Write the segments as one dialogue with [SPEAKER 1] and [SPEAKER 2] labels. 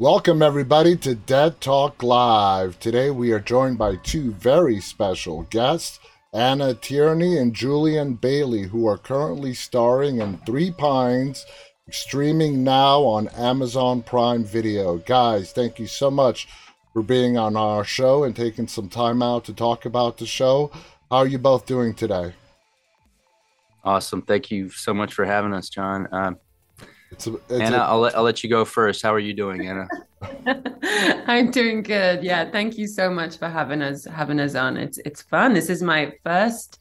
[SPEAKER 1] Welcome, everybody, to Dead Talk Live. Today we are joined by two very special guests, Anna Tierney and Julian Bailey, who are currently starring in Three Pines, streaming now on Amazon Prime Video. Guys, thank you so much for being on our show and taking some time out to talk about the show. How are you both doing today?
[SPEAKER 2] Awesome. Thank you so much for having us, John. Um,
[SPEAKER 1] It's a, it's
[SPEAKER 2] Anna,
[SPEAKER 1] a-
[SPEAKER 2] I'll let, I'll let you go first. How are you doing, Anna?
[SPEAKER 3] I'm doing good. Yeah, thank you so much for having us having us on. It's it's fun. This is my first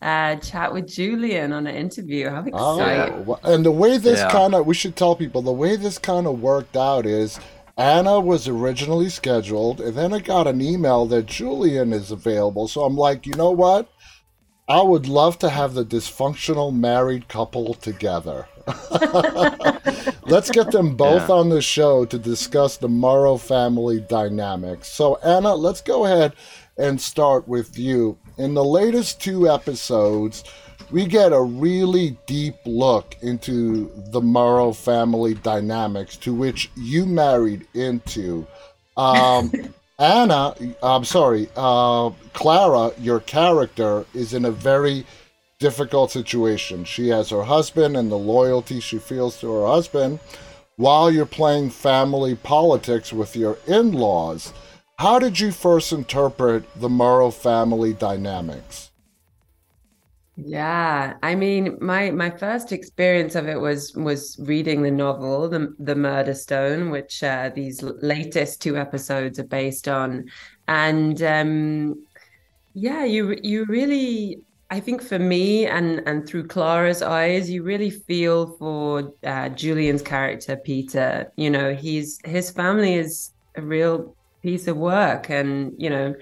[SPEAKER 3] uh, chat with Julian on an interview. How
[SPEAKER 1] Oh,
[SPEAKER 3] exciting!
[SPEAKER 1] wha- and the way this
[SPEAKER 2] Yeah.
[SPEAKER 1] kind of, we should tell people, the way this kind of worked out is Anna was originally scheduled, and then I got an email that Julian is available. So I'm like, you know what? I would love to have the dysfunctional married couple together. Let's get them both
[SPEAKER 2] Yeah.
[SPEAKER 1] on the show to discuss the Morrow family dynamics. So, Anna, let's go ahead and start with you. In the latest two episodes, we get a really deep look into the Morrow family dynamics to which you married into. Um, Anna, I'm sorry, uh, Clara, your character, is in a very difficult situation. She has her husband and the loyalty she feels to her husband while you're playing family politics with your in laws. How did you first interpret the Morrow family dynamics?
[SPEAKER 3] Yeah, I mean, my my first experience of it was was reading the novel, The The Murder Stone, which uh, these latest two episodes are based on, and um, yeah, you you really, I think for me and and through Clara's eyes, you really feel for uh, Julian's character, Peter. You know, he's his family is a real piece of work, and you know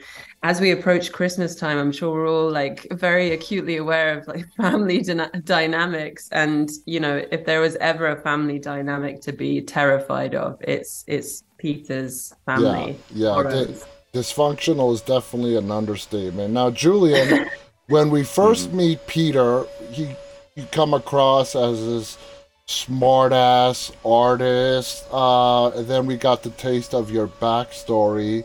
[SPEAKER 3] as we approach Christmas time, I'm sure we're all like very acutely aware of like family dyna- dynamics. And you know, if there was ever a family dynamic to be terrified of, it's it's Peter's family.
[SPEAKER 1] Yeah, yeah. di- dysfunctional is definitely an understatement. Now, Julian, when we 1st mm. meet Peter, he you come across as this smart-ass artist. Uh, and then we got the taste of your backstory.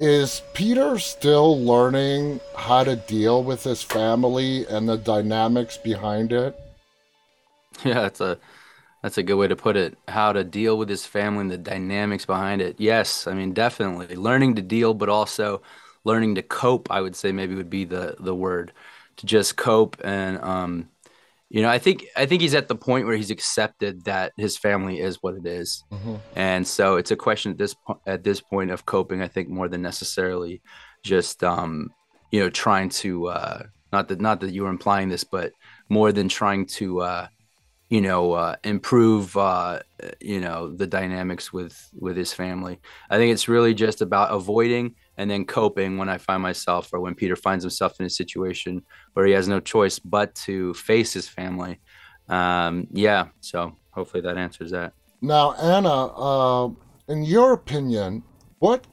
[SPEAKER 1] Is Peter still learning how to deal with his family and the dynamics behind it?
[SPEAKER 2] Yeah, that's a that's a good way to put it. How to deal with his family and the dynamics behind it. Yes, I mean definitely learning to deal, but also learning to cope. I would say maybe would be the the word to just cope and um, you know, I think I think he's at the point where he's accepted that his family is what it is. And so it's a question at this po- at this point of coping. I think more than necessarily just um, you know trying to uh, not that not that you were implying this, but more than trying to uh, you know uh, improve uh, you know the dynamics with with his family. I think it's really just about avoiding and then coping when I find myself or when Peter finds himself in a situation where he has no choice but to face his family. Um, yeah, so hopefully that answers that.
[SPEAKER 1] Now, Anna, uh, in your opinion, what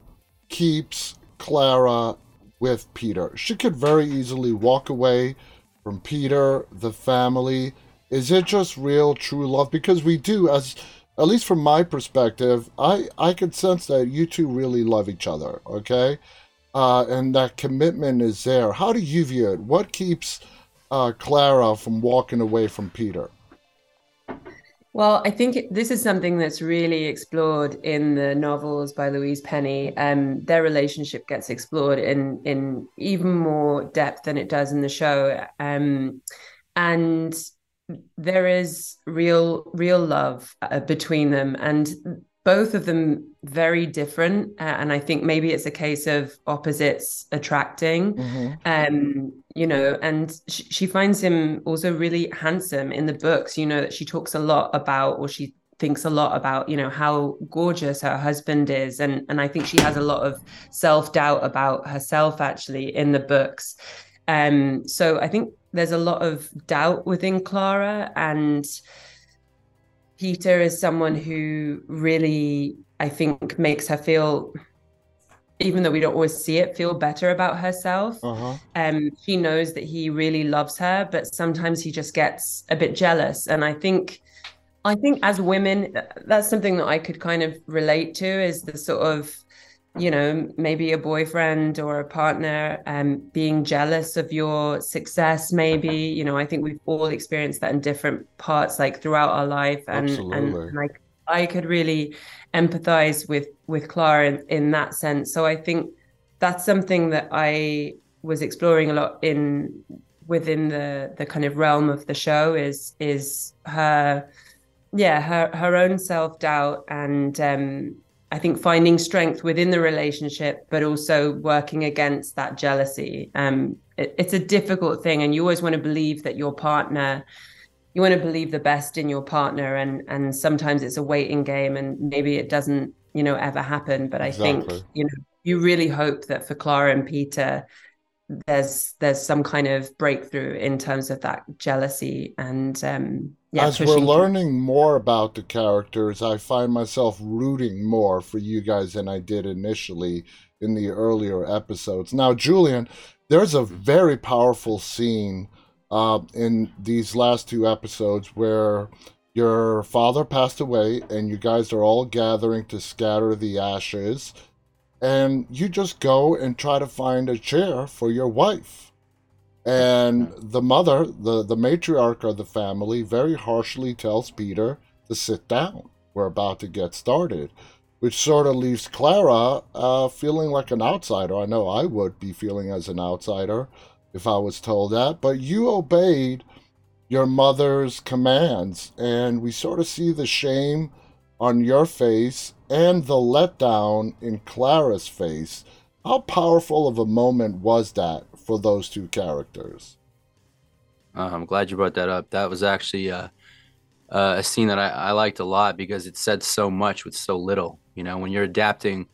[SPEAKER 1] keeps Clara with Peter? She could very easily walk away from Peter, the family. Is it just real, true love? Because we do, as at least from my perspective, I I could sense that you two really love each other. Okay, uh, and that commitment is there. How do you view it? What keeps uh, Clara from walking away from Peter?
[SPEAKER 3] Well, I think this is something that's really explored in the novels by Louise Penny. Um, their relationship gets explored in in even more depth than it does in the show. Um, and there is real real love uh, between them, and both of them very different. Uh, and I think maybe it's a case of opposites attracting
[SPEAKER 1] Mhm.
[SPEAKER 3] um you know and sh- she finds him also really handsome in the books you know that she talks a lot about or she thinks a lot about you know how gorgeous her husband is and and I think she has a lot of self-doubt about herself actually in the books um so I think there's a lot of doubt within Clara and Peter is someone who really I think makes her feel even though we don't always see it feel better about herself
[SPEAKER 1] Uh-huh.
[SPEAKER 3] um she knows that he really loves her but sometimes he just gets a bit jealous and i think I think as women, that's something that I could kind of relate to is the sort of, you know, maybe a boyfriend or a partner um, being jealous of your success, maybe. You know, I think we've all experienced that in different parts, like throughout our life. And, and, and like I could really empathize with with Clara in, in that sense. So I think that's something that I was exploring a lot in within the the kind of realm of the show is is her yeah her her own self doubt and um, I think finding strength within the relationship, but also working against that jealousy. Um, it, it's a difficult thing, and you always want to believe that your partner, you want to believe the best in your partner, and and sometimes it's a waiting game, and maybe it doesn't, you know, ever happen. But I exactly. think you know you really hope that for Clara and Peter, there's there's some kind of breakthrough in terms of that jealousy and um
[SPEAKER 1] yeah, as we're learning through. more about the characters i find myself rooting more for you guys than i did initially in the earlier episodes now julian there's a very powerful scene uh, in these last two episodes where your father passed away and you guys are all gathering to scatter the ashes and you just go and try to find a chair for your wife. And the mother, the, the matriarch of the family, very harshly tells Peter to sit down. We're about to get started, which sort of leaves Clara uh, feeling like an outsider. I know I would be feeling as an outsider if I was told that, but you obeyed your mother's commands, and we sort of see the shame on your face and the letdown in Clara's face. How powerful of a moment was that for those two characters?
[SPEAKER 2] Uh, I'm glad you brought that up. That was actually uh, uh, a scene that I, I, liked a lot because it said so much with so little. You know, when you're adapting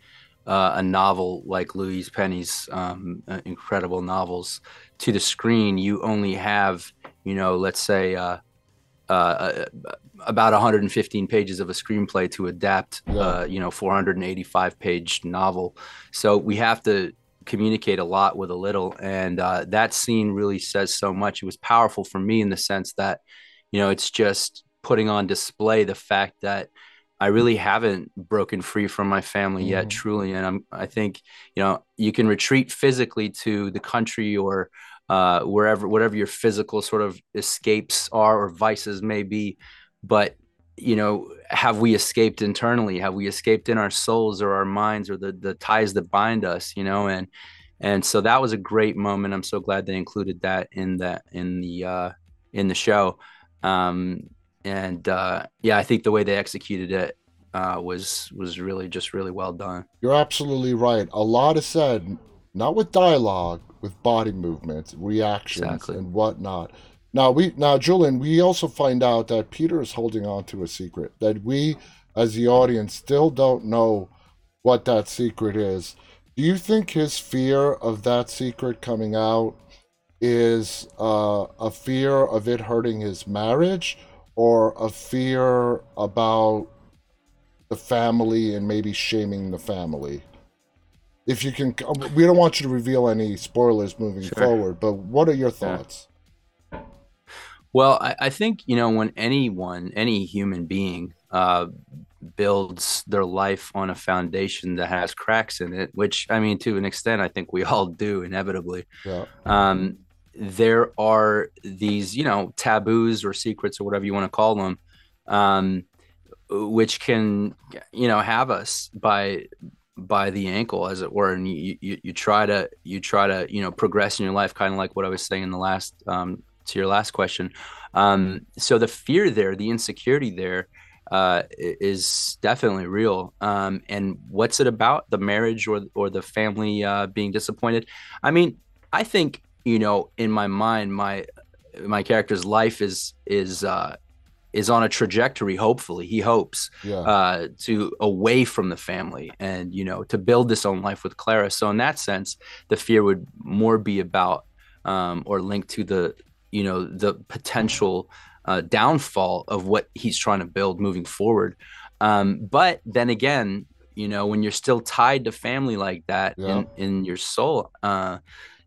[SPEAKER 2] uh, a novel like Louise Penny's um, uh, incredible novels to the screen, you only have, you know, let's say uh, uh, about 115 pages of a screenplay to adapt, yeah. uh, you know, 485 page novel. So we have to communicate a lot with a little, and uh, that scene really says so much. It was powerful for me in the sense that, you know, it's just putting on display the fact that I really haven't broken free from my family yet, mm. truly. And I'm, I think, you know, you can retreat physically to the country or uh, wherever, whatever your physical sort of escapes are or vices may be. But, you know, have we escaped internally? Have we escaped in our souls or our minds or the, the ties that bind us, you know? And, and so that was a great moment. I'm so glad they included that in that, in the, uh, in the show. Um, and uh, yeah, I think the way they executed it uh, was was really just really well done.
[SPEAKER 1] You're absolutely right. A lot is said, not with dialogue, with body movements, reactions, exactly. and whatnot. Now we now Julian, we also find out that Peter is holding on to a secret that we, as the audience, still don't know what that secret is. Do you think his fear of that secret coming out is uh, a fear of it hurting his marriage, or a fear about the family and maybe shaming the family? if you can we don't want you to reveal any spoilers moving sure. forward but what are your thoughts
[SPEAKER 2] yeah. Well I, I, think you know when anyone any human being uh, builds their life on a foundation that has cracks in it which i mean to an extent i think we all do inevitably yeah. um, there are these you know taboos or secrets or whatever you want to call them um, which can you know have us by by the ankle as it were and you, you, you try to you try to you know progress in your life kind of like what i was saying in the last um, to your last question um, so the fear there the insecurity there uh, is definitely real um, and what's it about? The marriage or or the family uh, being disappointed? I mean i think you know in my mind my my character's life is is uh, is on a trajectory hopefully. He hopes yeah. uh, to away from the family and you know to build this own life with clara. So in that sense the fear would more be about um, or linked to the you know the potential uh, downfall of what he's trying to build moving forward um, but then again you know when you're still tied to family like that yeah. in, in your soul uh,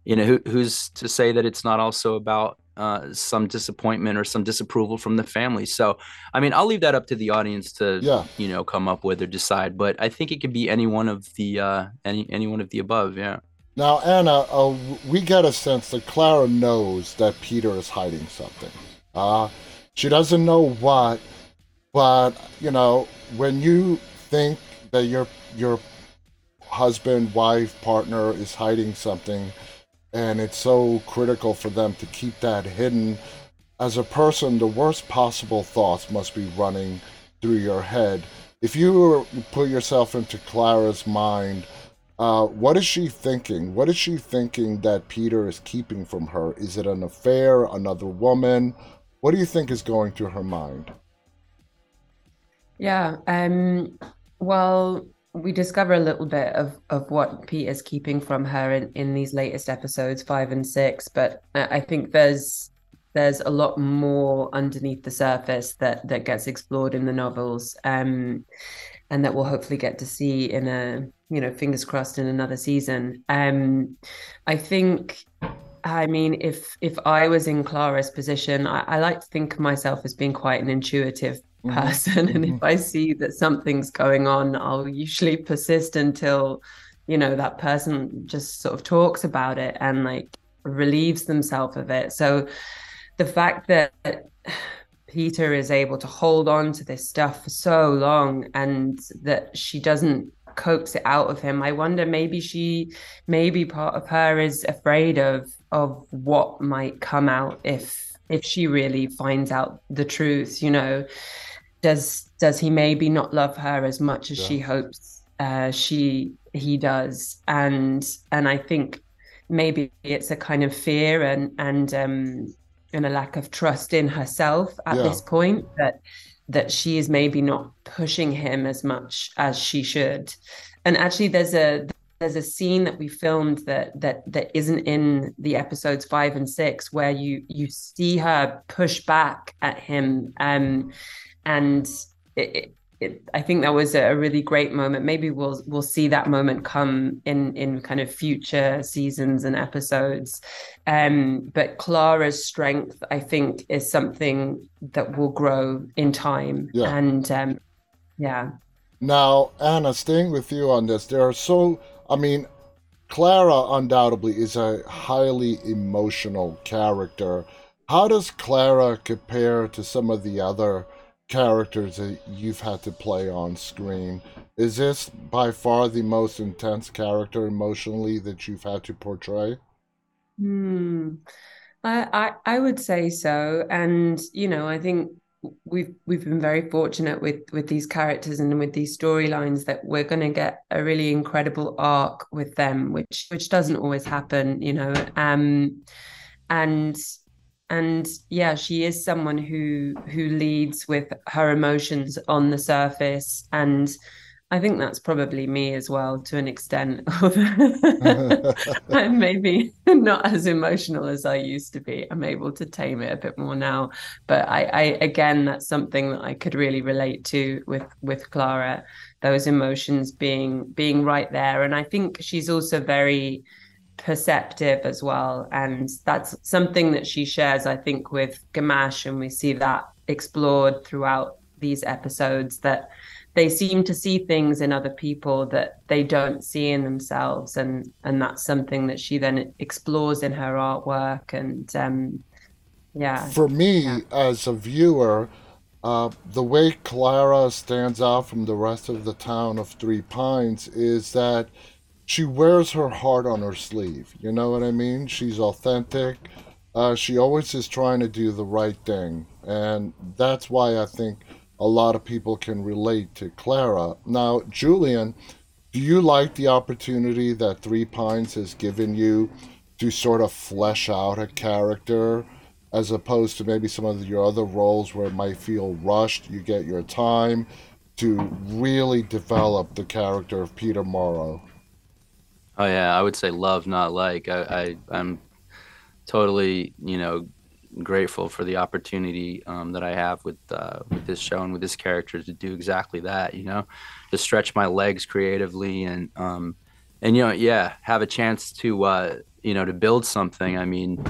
[SPEAKER 2] you know who, who's to say that it's not also about uh, some disappointment or some disapproval from the family. So, I mean, I'll leave that up to the audience to,
[SPEAKER 1] yeah.
[SPEAKER 2] you know, come up with or decide. But I think it could be any one of the uh, any any one of the above. Yeah.
[SPEAKER 1] Now, Anna, uh, we get a sense that Clara knows that Peter is hiding something. Uh, she doesn't know what, but you know, when you think that your your husband, wife, partner is hiding something, and it's so critical for them to keep that hidden. As a person, the worst possible thoughts must be running through your head. If you put yourself into Clara's mind, uh, what is she thinking? What is she thinking that Peter is keeping from her? Is it an affair, another woman? What do you think is going through her mind?
[SPEAKER 3] Yeah. Um, well, we discover a little bit of of what Pete is keeping from her in, in these latest episodes, five and six. But I think there's there's a lot more underneath the surface that that gets explored in the novels, um, and that we'll hopefully get to see in a you know fingers crossed in another season. Um, I think I mean, if if I was in Clara's position, I, I, like to think of myself as being quite an intuitive Mm-hmm. person and mm-hmm. if i see that something's going on i'll usually persist until you know that person just sort of talks about it and like relieves themselves of it so the fact that peter is able to hold on to this stuff for so long and that she doesn't coax it out of him i wonder maybe she maybe part of her is afraid of of what might come out if if she really finds out the truth you know does does he maybe not love her as much as yeah. she hopes uh, she he does and and I think maybe it's a kind of fear and and um and a lack of trust in herself at yeah. this point that that she is maybe not pushing him as much as she should. And actually there's a there's a scene that we filmed that that that isn't in the episodes five and six where you you see her push back at him um and it, it, I think that was a really great moment. Maybe we'll we'll see that moment come in in kind of future seasons and episodes. Um, but Clara's strength, I think, is something that will grow in time. Yeah. And um, yeah.
[SPEAKER 1] Now, Anna, staying with you on this, there are so I mean, Clara undoubtedly is a highly emotional character. How does Clara compare to some of the other characters that you've had to play on screen. Is this by far the most intense character emotionally that you've had to portray?
[SPEAKER 3] Hmm. I, I I would say so, and you know, I think we've we've been very fortunate with with these characters and with these storylines that we're going to get a really incredible arc with them, which which doesn't always happen, you know. Um, and and yeah she is someone who who leads with her emotions on the surface. And i think that's probably me as well to an extent i'm maybe not as emotional as i used to be. I'm able to tame it a bit more now. But i i again that's something that i could really relate to with with clara those emotions being being right there. And i think she's also very perceptive as well. And that's something that she shares, I think, with Gamache. And we see that explored throughout these episodes that they seem to see things in other people that they don't see in themselves. And and that's something that she then explores in her artwork. And um yeah.
[SPEAKER 1] For me yeah. as a viewer, uh, the way Clara stands out from the rest of the town of Three Pines is that she wears her heart on her sleeve. You know what I mean? She's authentic. Uh, she always is trying to do the right thing. And that's why I think a lot of people can relate to Clara. Now, Julian, do you like the opportunity that Three Pines has given you to sort of flesh out a character as opposed to maybe some of your other roles where it might feel rushed? You get your time to really develop the character of Peter Morrow.
[SPEAKER 2] Oh yeah, I would say love, not like. I, I am totally you know grateful for the opportunity um, that I have with uh, with this show and with this character to do exactly that. You know, to stretch my legs creatively and um, and you know yeah have a chance to uh, you know to build something. I mean,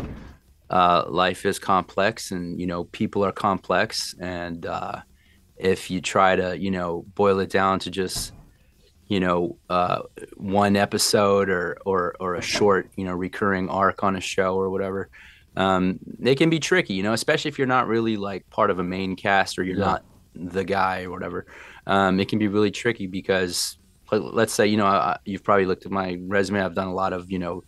[SPEAKER 2] uh, life is complex and you know people are complex and uh, if you try to you know boil it down to just you know uh, one episode or or or a short you know recurring arc on a show or whatever um, they can be tricky you know especially if you're not really like part of a main cast or you're yeah. not the guy or whatever. Um, it can be really tricky because let's say you know I, you've probably looked at my resume. I've done a lot of you know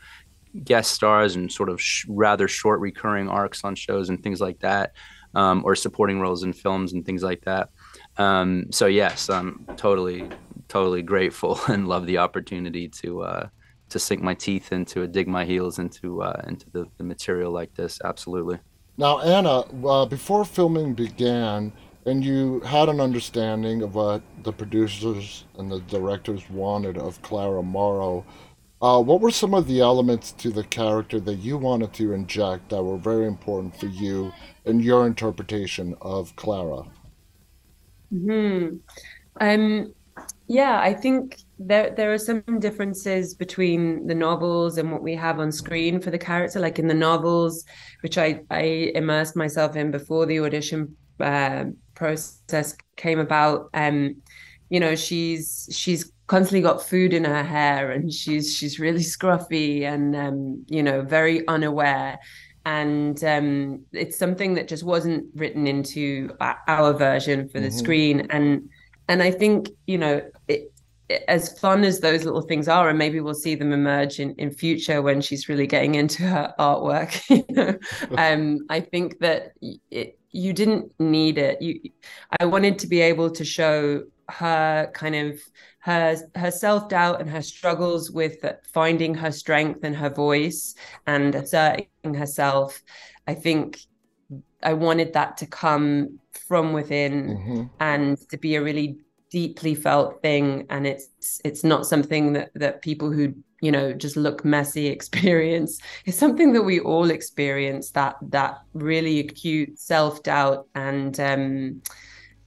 [SPEAKER 2] guest stars and sort of sh- rather short recurring arcs on shows and things like that um, or supporting roles in films and things like that. Um, so yes i'm totally totally grateful and love the opportunity to uh, to sink my teeth into it dig my heels into uh, into the, the material like this absolutely
[SPEAKER 1] now anna uh, before filming began and you had an understanding of what the producers and the directors wanted of Clara Morrow. Uh, what were some of the elements to the character that you wanted to inject that were very important for you and your interpretation of Clara?
[SPEAKER 3] Hmm. Um. Yeah, I think there there are some differences between the novels and what we have on screen for the character. Like in the novels, which I I immersed myself in before the audition uh, process came about um you know she's she's constantly got food in her hair and she's she's really scruffy and um you know very unaware and um it's something that just wasn't written into our version for the mm-hmm. screen and and i think you know it, as fun as those little things are, and maybe we'll see them emerge in, in future when she's really getting into her artwork. you know, um, I think that it, you didn't need it. You, I wanted to be able to show her kind of her her self doubt and her struggles with finding her strength and her voice and asserting herself. I think I wanted that to come from within mm-hmm. and to be a really deeply felt thing. And it's it's not something that that people who you know just look messy experience. It's something that we all experience that that really acute self-doubt and um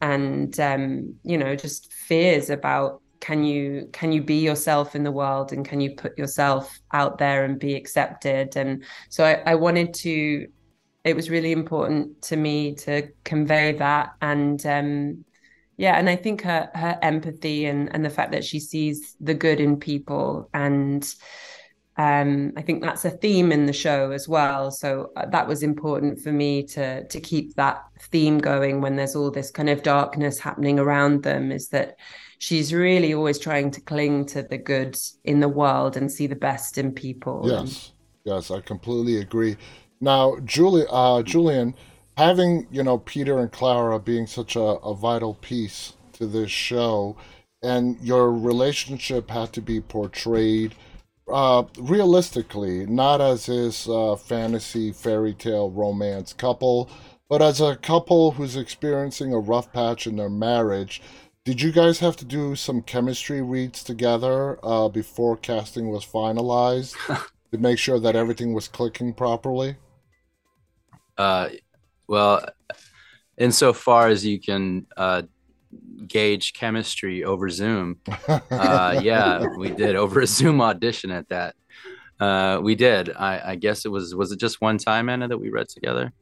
[SPEAKER 3] and um you know just fears about can you can you be yourself in the world and can you put yourself out there and be accepted? And so I, I wanted to it was really important to me to convey that and um yeah and i think her her empathy and and the fact that she sees the good in people and um, I think that's a theme in the show as well. So uh, that was important for me to to keep that theme going when there's all this kind of darkness happening around them. Is that she's really always trying to cling to the good in the world and see the best in people.
[SPEAKER 1] Yes, yes, I completely agree. Now, Julie, uh, Julian, having you know Peter and Clara being such a, a vital piece to this show, and your relationship had to be portrayed uh, realistically, not as this uh, fantasy fairy tale romance couple, but as a couple who's experiencing a rough patch in their marriage. Did you guys have to do some chemistry reads together uh, before casting was finalized to make sure that everything was clicking properly?
[SPEAKER 2] Uh, well, insofar as you can uh, gauge chemistry over Zoom, uh, yeah, we did over a Zoom audition at that. Uh, we did. I, I guess it was was it just one time, Anna, that we read together?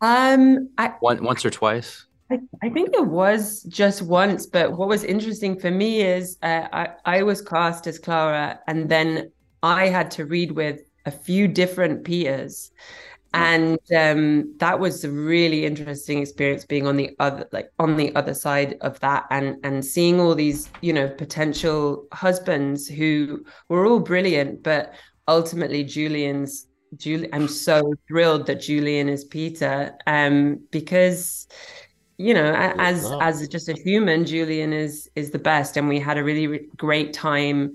[SPEAKER 3] Um, I,
[SPEAKER 2] one, once or twice.
[SPEAKER 3] I, I think it was just once, but what was interesting for me is uh, I I was cast as Clara, and then I had to read with a few different peers and um, that was a really interesting experience being on the other like on the other side of that and and seeing all these you know potential husbands who were all brilliant but ultimately julian's julie i'm so thrilled that julian is peter um because you know as as just a human julian is is the best and we had a really great time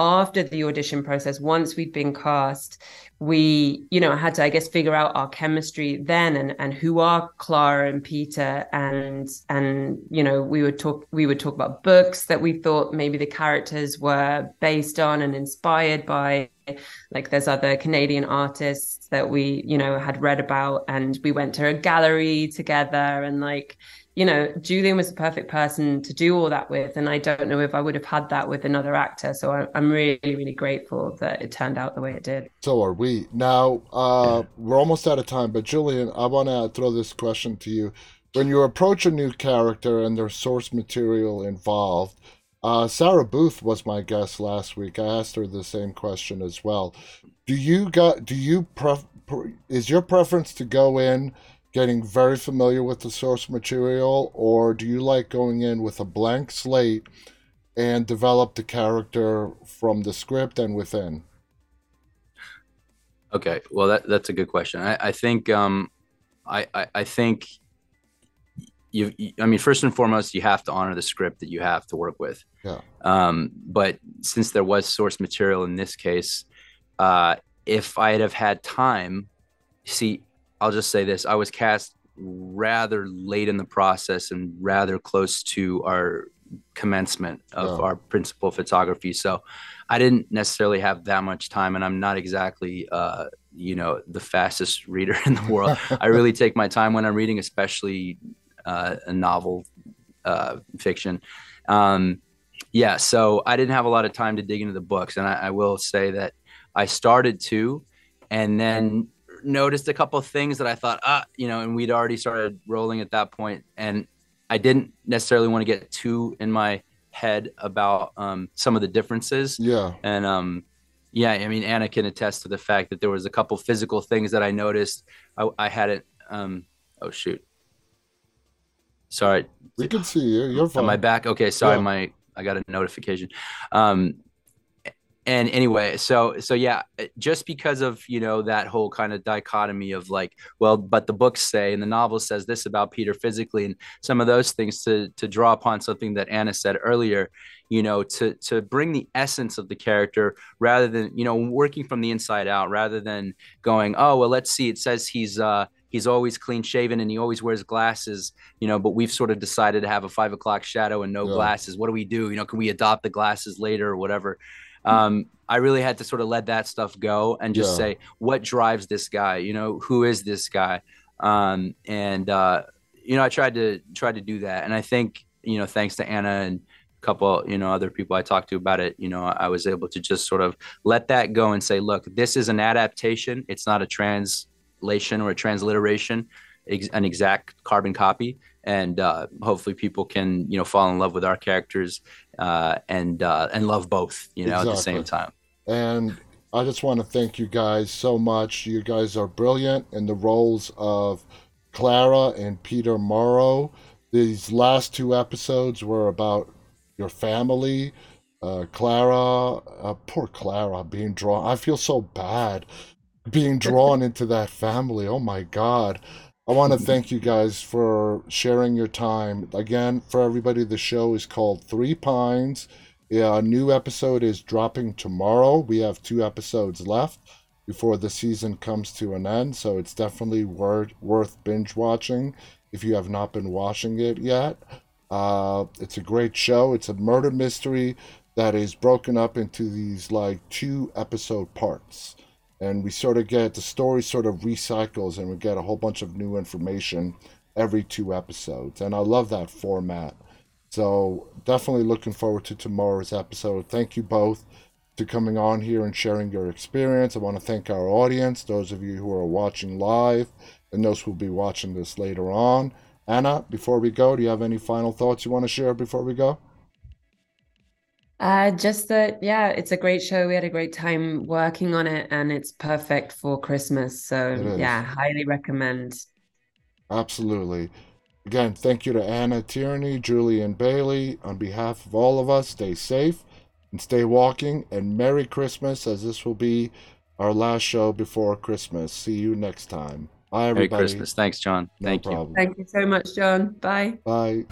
[SPEAKER 3] after the audition process once we'd been cast we you know had to i guess figure out our chemistry then and and who are clara and peter and and you know we would talk we would talk about books that we thought maybe the characters were based on and inspired by. Like there's other canadian artists that we you know had read about and we went to a gallery together and like you know, Julian was the perfect person to do all that with. And I don't know if I would have had that with another actor. So I, am really, really grateful that it turned out the way it did.
[SPEAKER 1] So are we. Now, uh, we're almost out of time, but Julian, I want to throw this question to you. When you approach a new character and there's source material involved, uh, Sarah Booth was my guest last week. I asked her the same question as well. Do you got? Do you pref- is your preference to go in getting very familiar with the source material, or do you like going in with a blank slate and develop the character from the script and within?
[SPEAKER 2] Okay, well that that's a good question. I, I think um, I, I, I think you, you, I mean first and foremost you have to honor the script that you have to work with.
[SPEAKER 1] Yeah.
[SPEAKER 2] Um, but since there was source material in this case, uh, if I'd have had time, see, I'll just say this: I was cast rather late in the process and rather close to our commencement of
[SPEAKER 1] Yeah.
[SPEAKER 2] our principal photography. So I didn't necessarily have that much time, and I'm not exactly, uh, you know, the fastest reader in the world. I really take my time when I'm reading, especially uh, a novel uh, fiction. Um, yeah, so I didn't have a lot of time to dig into the books, and I, I will say that I started to, and then noticed a couple of things that I thought, ah, you know, and we'd already started rolling at that point, and I didn't necessarily want to get too in my head about um, some of the differences.
[SPEAKER 1] Yeah.
[SPEAKER 2] And um, yeah, I mean, Anna can attest to the fact that there was a couple physical things that I noticed. I, I hadn't. Um, oh shoot. Sorry,
[SPEAKER 1] We can see you. You're fine.
[SPEAKER 2] am I back? Okay, sorry,
[SPEAKER 1] Yeah.
[SPEAKER 2] my I got a notification. Um, and anyway, so so yeah, just because of you know that whole kind of dichotomy of like, well, but the books say and the novel says this about Peter physically, and some of those things to to draw upon something that Anna said earlier, you know, to to bring the essence of the character rather than you know working from the inside out, rather than going, oh well, let's see, it says he's uh he's always clean shaven and he always wears glasses you know but we've sort of decided to have a five o'clock shadow and no
[SPEAKER 1] Yeah.
[SPEAKER 2] glasses. What do we do? You know can we adopt the glasses later or whatever um i really had to sort of let that stuff go and just
[SPEAKER 1] Yeah.
[SPEAKER 2] say what drives this guy? You know who is this guy? Um and uh you know i tried to try to do that. And i think you know thanks to anna and a couple you know other people i talked to about it you know i was able to just sort of let that go and say look this is an adaptation. It's not a translation or a transliteration ex- an exact carbon copy and uh, hopefully people can you know fall in love with our characters uh, and uh, and love both you know at the same time
[SPEAKER 1] And I just want to thank you guys so much. You guys are brilliant in the roles of Clara and Peter Morrow. These last two episodes were about your family. Uh, Clara, uh, poor Clara, being drawn. I feel so bad being drawn into that family. Oh my God. I want to thank you guys for sharing your time. Again, for everybody, the show is called Three Pines. Yeah, a new episode is dropping tomorrow. We have two episodes left before the season comes to an end, so it's definitely worth worth binge watching if you have not been watching it yet. Uh, it's a great show. It's a murder mystery that is broken up into these like two episode parts, and we sort of get the story sort of recycles, and we get a whole bunch of new information every two episodes, and I love that format. So definitely looking forward to tomorrow's episode. Thank you both to coming on here and sharing your experience. I want to thank our audience, those of you who are watching live, and those who will be watching this later on. Anna, before we go, do you have any final thoughts you want to share before we go?
[SPEAKER 3] Uh, just that, yeah, it's a great show. We had a great time working on it, and it's perfect for Christmas. So, yeah, highly recommend.
[SPEAKER 1] Absolutely. Again, thank you to Anna Tierney, Julian Bailey. On behalf of all of us, stay safe and stay walking. And Merry Christmas, as this will be our last show before Christmas. See you next time. Bye, everybody.
[SPEAKER 2] merry christmas thanks john
[SPEAKER 1] No
[SPEAKER 2] thank you
[SPEAKER 1] problem.
[SPEAKER 3] Thank you so much, John. Bye.
[SPEAKER 1] Bye.